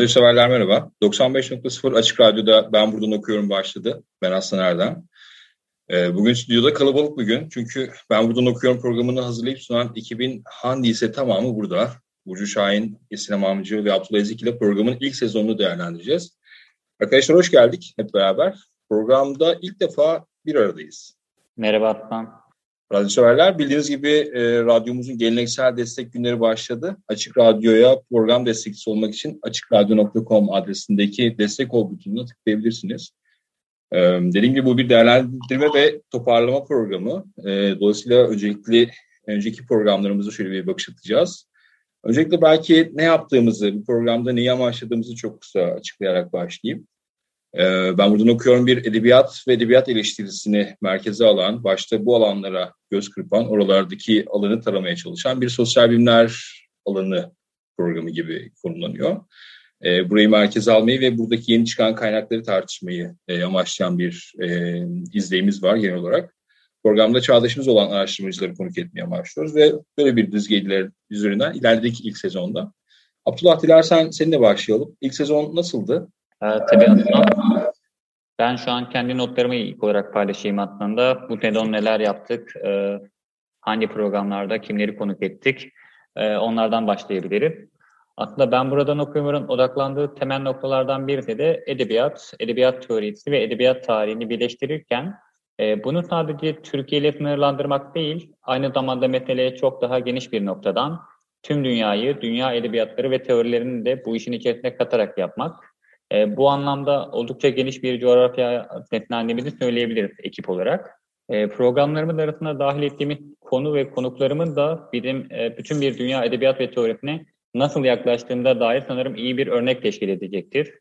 Radyo severler merhaba. 95.0 Açık Radyo'da Ben Buradan Okuyorum başladı. Ben Aslan Erdem. Ee, bugün stüdyoda kalabalık bir gün. Çünkü Ben Buradan Okuyorum programını hazırlayıp sunan ekibin handi ise tamamı burada. Burcu Şahin, Esin Amamcı ve Abdullah Ezik ile programın ilk sezonunu değerlendireceğiz. Arkadaşlar hoş geldik hep beraber. Programda ilk defa bir aradayız. Merhaba Aslan. Radyo severler bildiğiniz gibi e, radyomuzun geleneksel destek günleri başladı. Açık Radyo'ya program destekçisi olmak için açıkradyo.com adresindeki destek ol butonuna tıklayabilirsiniz. E, dediğim gibi bu bir değerlendirme ve toparlama programı. E, dolayısıyla öncelikli önceki programlarımızı şöyle bir bakış atacağız. Öncelikle belki ne yaptığımızı, bu programda neyi amaçladığımızı çok kısa açıklayarak başlayayım. Ee, ben buradan okuyorum bir edebiyat ve edebiyat eleştirisini merkeze alan, başta bu alanlara göz kırpan, oralardaki alanı taramaya çalışan bir sosyal bilimler alanı programı gibi konumlanıyor. Ee, burayı merkeze almayı ve buradaki yeni çıkan kaynakları tartışmayı e, amaçlayan bir e, izleyimiz var genel olarak. Programda çağdaşımız olan araştırmacıları konuk etmeye başlıyoruz ve böyle bir düzgeyler üzerinden ilerledik ilk sezonda. Abdullah dilersen seninle başlayalım. İlk sezon nasıldı? Ee, tabii aslında ben şu an kendi notlarımı ilk olarak paylaşayım aslında. Bu sezon neler yaptık, e, hangi programlarda kimleri konuk ettik, e, onlardan başlayabilirim. Aslında ben buradan okuyorum odaklandığı temel noktalardan biri de edebiyat, edebiyat teorisi ve edebiyat tarihini birleştirirken e, bunu sadece Türkiye ile sınırlandırmak değil, aynı zamanda meseleye çok daha geniş bir noktadan tüm dünyayı, dünya edebiyatları ve teorilerini de bu işin içerisine katarak yapmak. E, bu anlamda oldukça geniş bir coğrafya netlendiğimizi söyleyebiliriz ekip olarak. E, programlarımız arasında dahil ettiğimiz konu ve konuklarımın da bizim e, bütün bir dünya edebiyat ve teorisine nasıl yaklaştığında dair sanırım iyi bir örnek teşkil edecektir.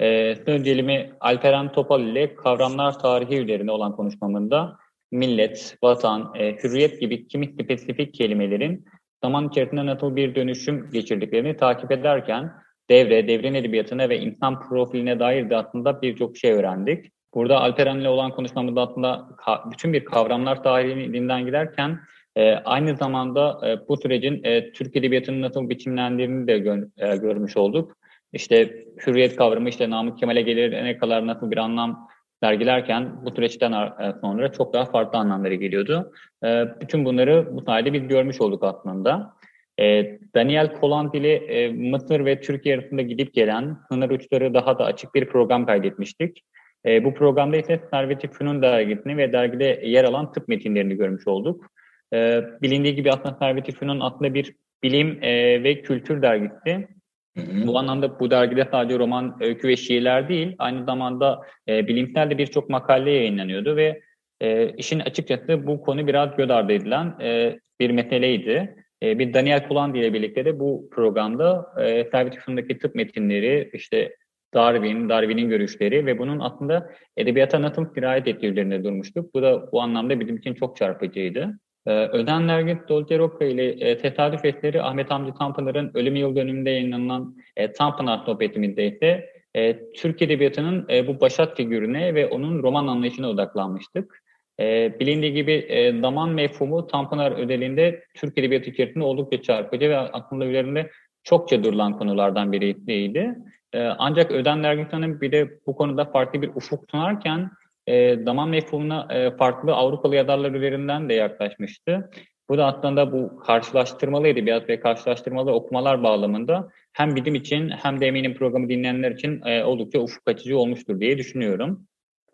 E, öncelimi Alperen Topal ile kavramlar tarihi üzerine olan konuşmamında millet, vatan, e, hürriyet gibi kimi spesifik kelimelerin zaman içerisinde nasıl bir dönüşüm geçirdiklerini takip ederken devre, devrin edebiyatına ve insan profiline dair de aslında birçok şey öğrendik. Burada Alperen'le olan konuşmamızda aslında bütün bir kavramlar tarihinin giderken e, aynı zamanda e, bu sürecin e, Türk Edebiyatı'nın nasıl biçimlendiğini de gör, e, görmüş olduk. İşte hürriyet kavramı işte Namık Kemal'e gelene kadar nasıl bir anlam sergilerken bu süreçten e, sonra çok daha farklı anlamları geliyordu. E, bütün bunları bu sayede biz görmüş olduk aslında. E, Daniel Kolant ile e, Mısır ve Türkiye arasında gidip gelen sınır uçları daha da açık bir program kaydetmiştik. E, bu programda ise Servet-i Fünun dergisini ve dergide yer alan tıp metinlerini görmüş olduk. E, bilindiği gibi aslında Servet-i Fünun aslında bir bilim e, ve kültür dergisi. Hı hı. Bu anlamda bu dergide sadece roman, öykü ve şiirler değil, aynı zamanda e, bilimsel de birçok makale yayınlanıyordu ve e, işin açıkçası bu konu biraz göz ardı edilen e, bir meseleydi. E, bir Daniel Kulandi ile birlikte de bu programda e, Servet tıp metinleri, işte Darwin, Darwin'in görüşleri ve bunun aslında edebiyata nasıl sirayet ettiği üzerinde durmuştuk. Bu da bu anlamda bizim için çok çarpıcıydı. Ee, Öden Nergis Dolceroka ile e, tesadüf eseri Ahmet Hamdi Tanpınar'ın ölüm yıl dönümünde yayınlanan e, Tanpınar sohbetimizde ise e, Türk Edebiyatı'nın e, bu başat figürüne ve onun roman anlayışına odaklanmıştık. E, bilindiği gibi e, zaman mefhumu Tanpınar özelinde Türk Edebiyatı içerisinde oldukça çarpıcı ve aklında üzerinde çokça durulan konulardan biriydi. E, ancak Öden Dergin bir de bu konuda farklı bir ufuk sunarken e, zaman mefhumuna e, farklı Avrupalı yazarlar üzerinden de yaklaşmıştı. Bu da aslında bu karşılaştırmalı edebiyat ve karşılaştırmalı okumalar bağlamında hem bilim için hem de eminim programı dinleyenler için e, oldukça ufuk açıcı olmuştur diye düşünüyorum.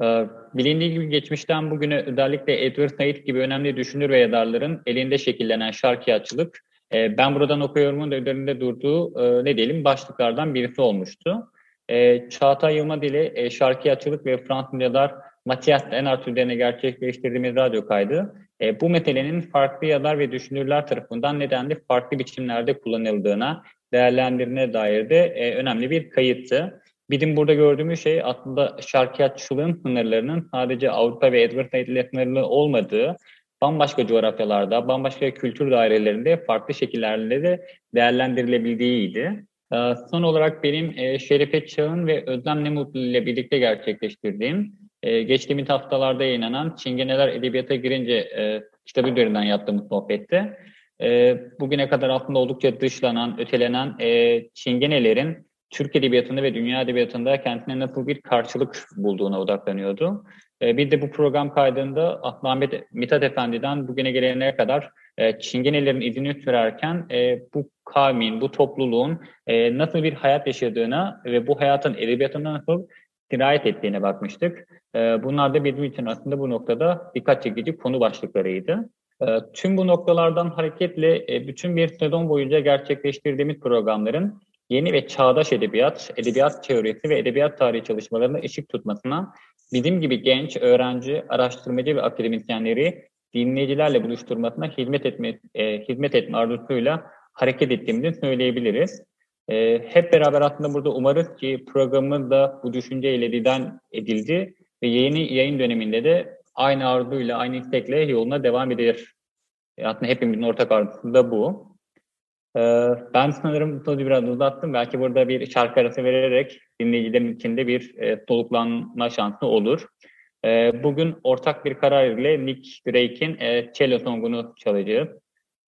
Ee, bilindiği gibi geçmişten bugüne özellikle Edward Said gibi önemli düşünür ve yazarların elinde şekillenen şarkiyatçılık e, ben buradan okuyorumun da üzerinde durduğu e, ne diyelim başlıklardan birisi olmuştu. E, Çağatay Yılmaz ile e, şarkiyatçılık ve Fransız yazar Matias Enart üzerine gerçekleştirdiğimiz radyo kaydı e, bu metalenin farklı yazar ve düşünürler tarafından nedenli farklı biçimlerde kullanıldığına, değerlendirine dair de önemli bir kayıttı. Bizim burada gördüğümüz şey aslında şarkiyatçılığın sınırlarının sadece Avrupa ve Edward sınırlı olmadığı, bambaşka coğrafyalarda, bambaşka kültür dairelerinde farklı şekillerle de değerlendirilebildiğiydi. Ee, son olarak benim e, Şerife Çağ'ın ve Özlem Nemutlu ile birlikte gerçekleştirdiğim e, geçtiğimiz haftalarda yayınlanan Çingeneler Edebiyata Girince e, kitabı üzerinden yaptığımız sohbette bugüne kadar aslında oldukça dışlanan, ötelenen Çingenelerin Türk Edebiyatı'nda ve Dünya Edebiyatı'nda kendine nasıl bir karşılık bulduğuna odaklanıyordu. E, bir de bu program kaydında Ahmet Mithat Efendi'den bugüne gelene kadar e, Çingenelerin izini sürerken e, bu kavmin, bu topluluğun e, nasıl bir hayat yaşadığına ve bu hayatın edebiyatına nasıl dirayet ettiğine bakmıştık. Bunlar da bizim için aslında bu noktada dikkat çekici konu başlıklarıydı. Tüm bu noktalardan hareketle bütün bir sezon boyunca gerçekleştirdiğimiz programların yeni ve çağdaş edebiyat, edebiyat teorisi ve edebiyat tarihi çalışmalarına ışık tutmasına bizim gibi genç, öğrenci, araştırmacı ve akademisyenleri dinleyicilerle buluşturmasına hizmet etme, e, hizmet etme arzusuyla hareket ettiğimizi söyleyebiliriz. E, hep beraber aslında burada umarız ki programımız da bu düşünceyle diden edildi ve yeni yayın döneminde de aynı arzuyla, aynı istekle yoluna devam edilir. E, aslında hepimizin ortak arzusu da bu. Ee, ben sanırım sözü biraz uzattım. Belki burada bir şarkı arası vererek dinleyicilerin içinde bir e, soluklanma şansı olur. E, bugün ortak bir karar ile Nick Drake'in e, Cello Song'unu çalacağız.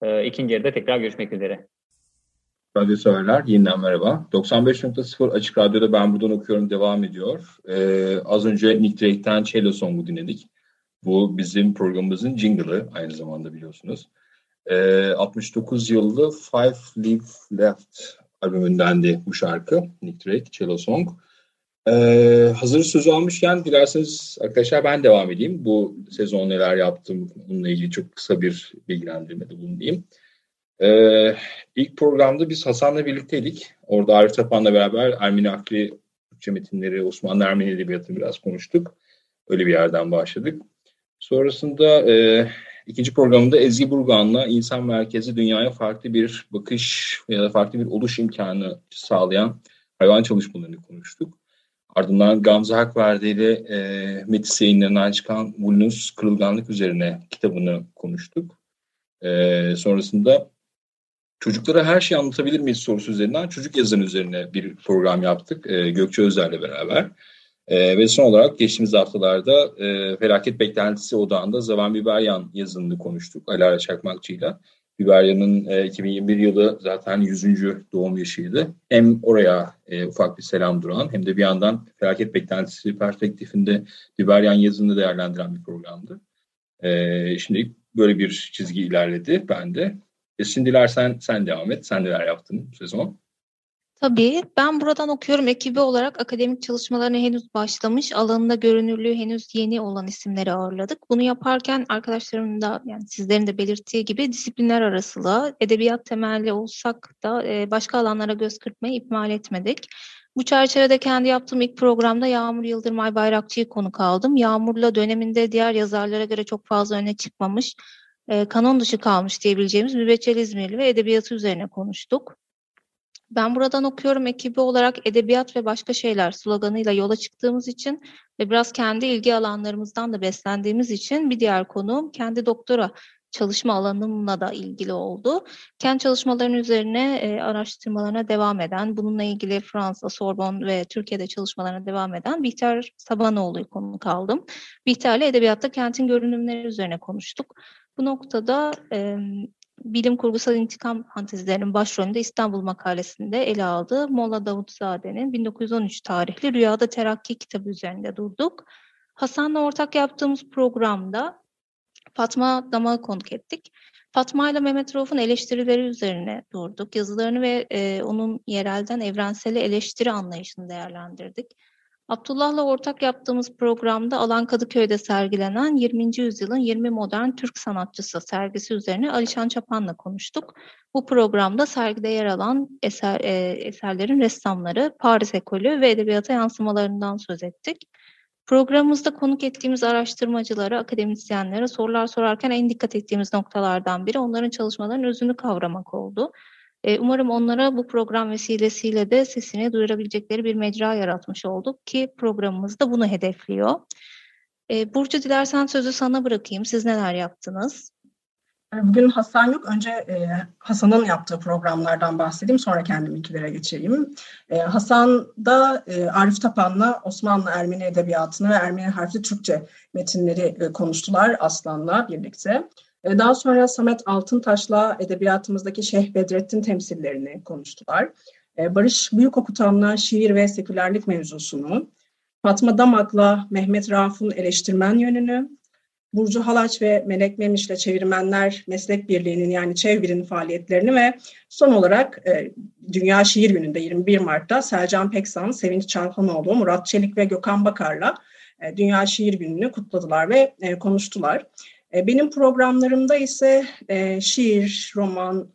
E, ikinci yarıda tekrar görüşmek üzere. Radyo severler, yeniden merhaba. 95.0 Açık Radyo'da Ben Buradan Okuyorum devam ediyor. Ee, az önce Nick Drake'ten Cello Song'u dinledik. Bu bizim programımızın jingle'ı aynı zamanda biliyorsunuz. 69 ee, yıllı Five Leaf Left albümündendi bu şarkı. Nick Drake, Cello Song. Ee, hazır sözü almışken dilerseniz arkadaşlar ben devam edeyim. Bu sezon neler yaptım bununla ilgili çok kısa bir bilgilendirmede bulunayım. Ee, ilk programda biz Hasan'la birlikteydik. Orada Arif Tapan'la beraber Ermeni akli Türkçe metinleri, Osmanlı Ermeni Edebiyatı'nı biraz konuştuk. Öyle bir yerden başladık. Sonrasında e, İkinci programında Ezgi Burgan'la insan merkezi dünyaya farklı bir bakış ya da farklı bir oluş imkanı sağlayan hayvan çalışmalarını konuştuk. Ardından Gamze Hakverdi ile e, Metis yayınlarından çıkan Vulnus Kırılganlık üzerine kitabını konuştuk. E, sonrasında çocuklara her şeyi anlatabilir miyiz sorusu üzerinden çocuk yazarı üzerine bir program yaptık e, Gökçe Özer'le beraber. E, ve son olarak geçtiğimiz haftalarda e, felaket beklentisi odağında Zavan Biberyan yazınını konuştuk Alara Çakmakçı'yla. Biberyan'ın e, 2021 yılı zaten 100. doğum yaşıydı. Hem oraya e, ufak bir selam duran hem de bir yandan felaket beklentisi perspektifinde Biberyan yazını değerlendiren bir programdı. E, şimdi böyle bir çizgi ilerledi bende. E, şimdi dilersen sen devam et. Sen neler yaptın bu sezon? Tabii. Ben buradan okuyorum ekibi olarak akademik çalışmalarına henüz başlamış, alanında görünürlüğü henüz yeni olan isimleri ağırladık. Bunu yaparken arkadaşlarımın da yani sizlerin de belirttiği gibi disiplinler arasılığa, edebiyat temelli olsak da e, başka alanlara göz kırpmayı ihmal etmedik. Bu çerçevede kendi yaptığım ilk programda Yağmur Yıldırmay Bayrakçı'yı konuk aldım. Yağmur'la döneminde diğer yazarlara göre çok fazla öne çıkmamış, e, kanon dışı kalmış diyebileceğimiz Mübeccel İzmirli ve edebiyatı üzerine konuştuk. Ben buradan okuyorum ekibi olarak edebiyat ve başka şeyler sloganıyla yola çıktığımız için ve biraz kendi ilgi alanlarımızdan da beslendiğimiz için bir diğer konuğum kendi doktora çalışma alanımla da ilgili oldu. Kendi çalışmalarının üzerine e, araştırmalarına devam eden, bununla ilgili Fransa, Sorbonne ve Türkiye'de çalışmalarına devam eden Bihter Sabanoğlu'yu konuk aldım. Bihter'le edebiyatta kentin görünümleri üzerine konuştuk. Bu noktada e, bilim kurgusal intikam fantezilerinin başrolünde İstanbul makalesinde ele aldığı Molla Davutzade'nin 1913 tarihli Rüyada Terakki kitabı üzerinde durduk. Hasan'la ortak yaptığımız programda Fatma Damak'ı konuk ettik. Fatma ile Mehmet Rauf'un eleştirileri üzerine durduk. Yazılarını ve e, onun yerelden evrensele eleştiri anlayışını değerlendirdik. Abdullah'la ortak yaptığımız programda Alan Kadıköy'de sergilenen 20. yüzyılın 20 modern Türk sanatçısı sergisi üzerine Alişan Çapan'la konuştuk. Bu programda sergide yer alan eser, e, eserlerin ressamları, Paris ekolü ve edebiyata yansımalarından söz ettik. Programımızda konuk ettiğimiz araştırmacılara, akademisyenlere sorular sorarken en dikkat ettiğimiz noktalardan biri onların çalışmalarının özünü kavramak oldu. E, umarım onlara bu program vesilesiyle de sesini duyurabilecekleri bir mecra yaratmış olduk ki programımız da bunu hedefliyor. E, Burcu dilersen sözü sana bırakayım. Siz neler yaptınız? Bugün Hasan yok. Önce e, Hasan'ın yaptığı programlardan bahsedeyim. Sonra kendiminkilere geçeyim. E, Hasan da e, Arif Tapan'la Osmanlı Ermeni Edebiyatı'nı ve Ermeni harfli Türkçe metinleri e, konuştular Aslan'la birlikte. E, daha sonra Samet Altıntaş'la edebiyatımızdaki Şeyh Bedrettin temsillerini konuştular. E, Barış Büyükokutan'la şiir ve sekülerlik mevzusunu, Fatma Damak'la Mehmet Rauf'un eleştirmen yönünü, Burcu Halaç ve Melek Memiş'le Çevirmenler Meslek Birliği'nin yani Çevir'in faaliyetlerini ve son olarak e, Dünya Şiir Günü'nde 21 Mart'ta Selcan Peksan, Sevinç Çalhanoğlu, Murat Çelik ve Gökhan Bakar'la Dünya Şiir Günü'nü kutladılar ve e, konuştular. E, benim programlarımda ise e, şiir, roman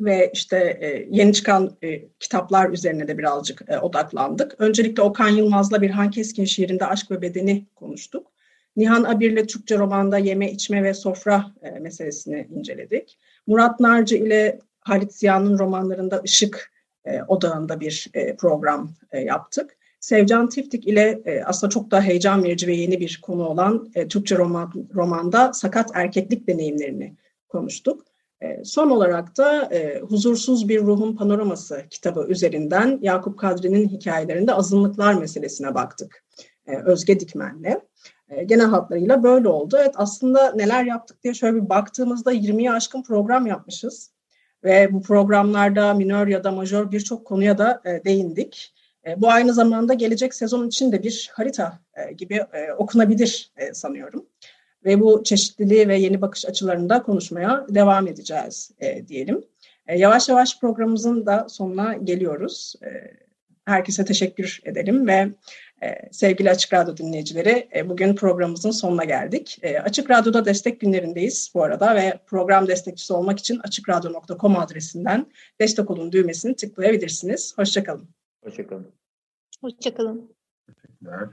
ve işte e, yeni çıkan kitaplar üzerine de birazcık odaklandık. Öncelikle Okan Yılmaz'la Birhan Keskin şiirinde Aşk ve Bedeni konuştuk. Nihan Abir'le Türkçe romanda yeme, içme ve sofra meselesini inceledik. Murat Narcı ile Halit Ziya'nın romanlarında ışık e, odağında bir program yaptık. Sevcan Tiftik ile e, aslında çok da heyecan verici ve yeni bir konu olan e, Türkçe roman, romanda sakat erkeklik deneyimlerini konuştuk. E, son olarak da e, Huzursuz Bir Ruhun Panoraması kitabı üzerinden Yakup Kadri'nin hikayelerinde azınlıklar meselesine baktık e, Özge Dikmen'le. E, genel hatlarıyla böyle oldu. Evet aslında neler yaptık diye şöyle bir baktığımızda 20'yi aşkın program yapmışız. Ve bu programlarda minör ya da majör birçok konuya da e, değindik. E, bu aynı zamanda gelecek sezon için de bir harita e, gibi e, okunabilir sanıyorum. Ve bu çeşitliliği ve yeni bakış açılarında konuşmaya devam edeceğiz diyelim. Yavaş yavaş programımızın da sonuna geliyoruz. Herkese teşekkür edelim ve sevgili Açık Radyo dinleyicileri, bugün programımızın sonuna geldik. Açık Radyo'da destek günlerindeyiz bu arada ve program destekçisi olmak için açıkradyo.com adresinden destek olun düğmesini tıklayabilirsiniz. Hoşçakalın. Hoşçakalın. Hoşçakalın. Teşekkürler.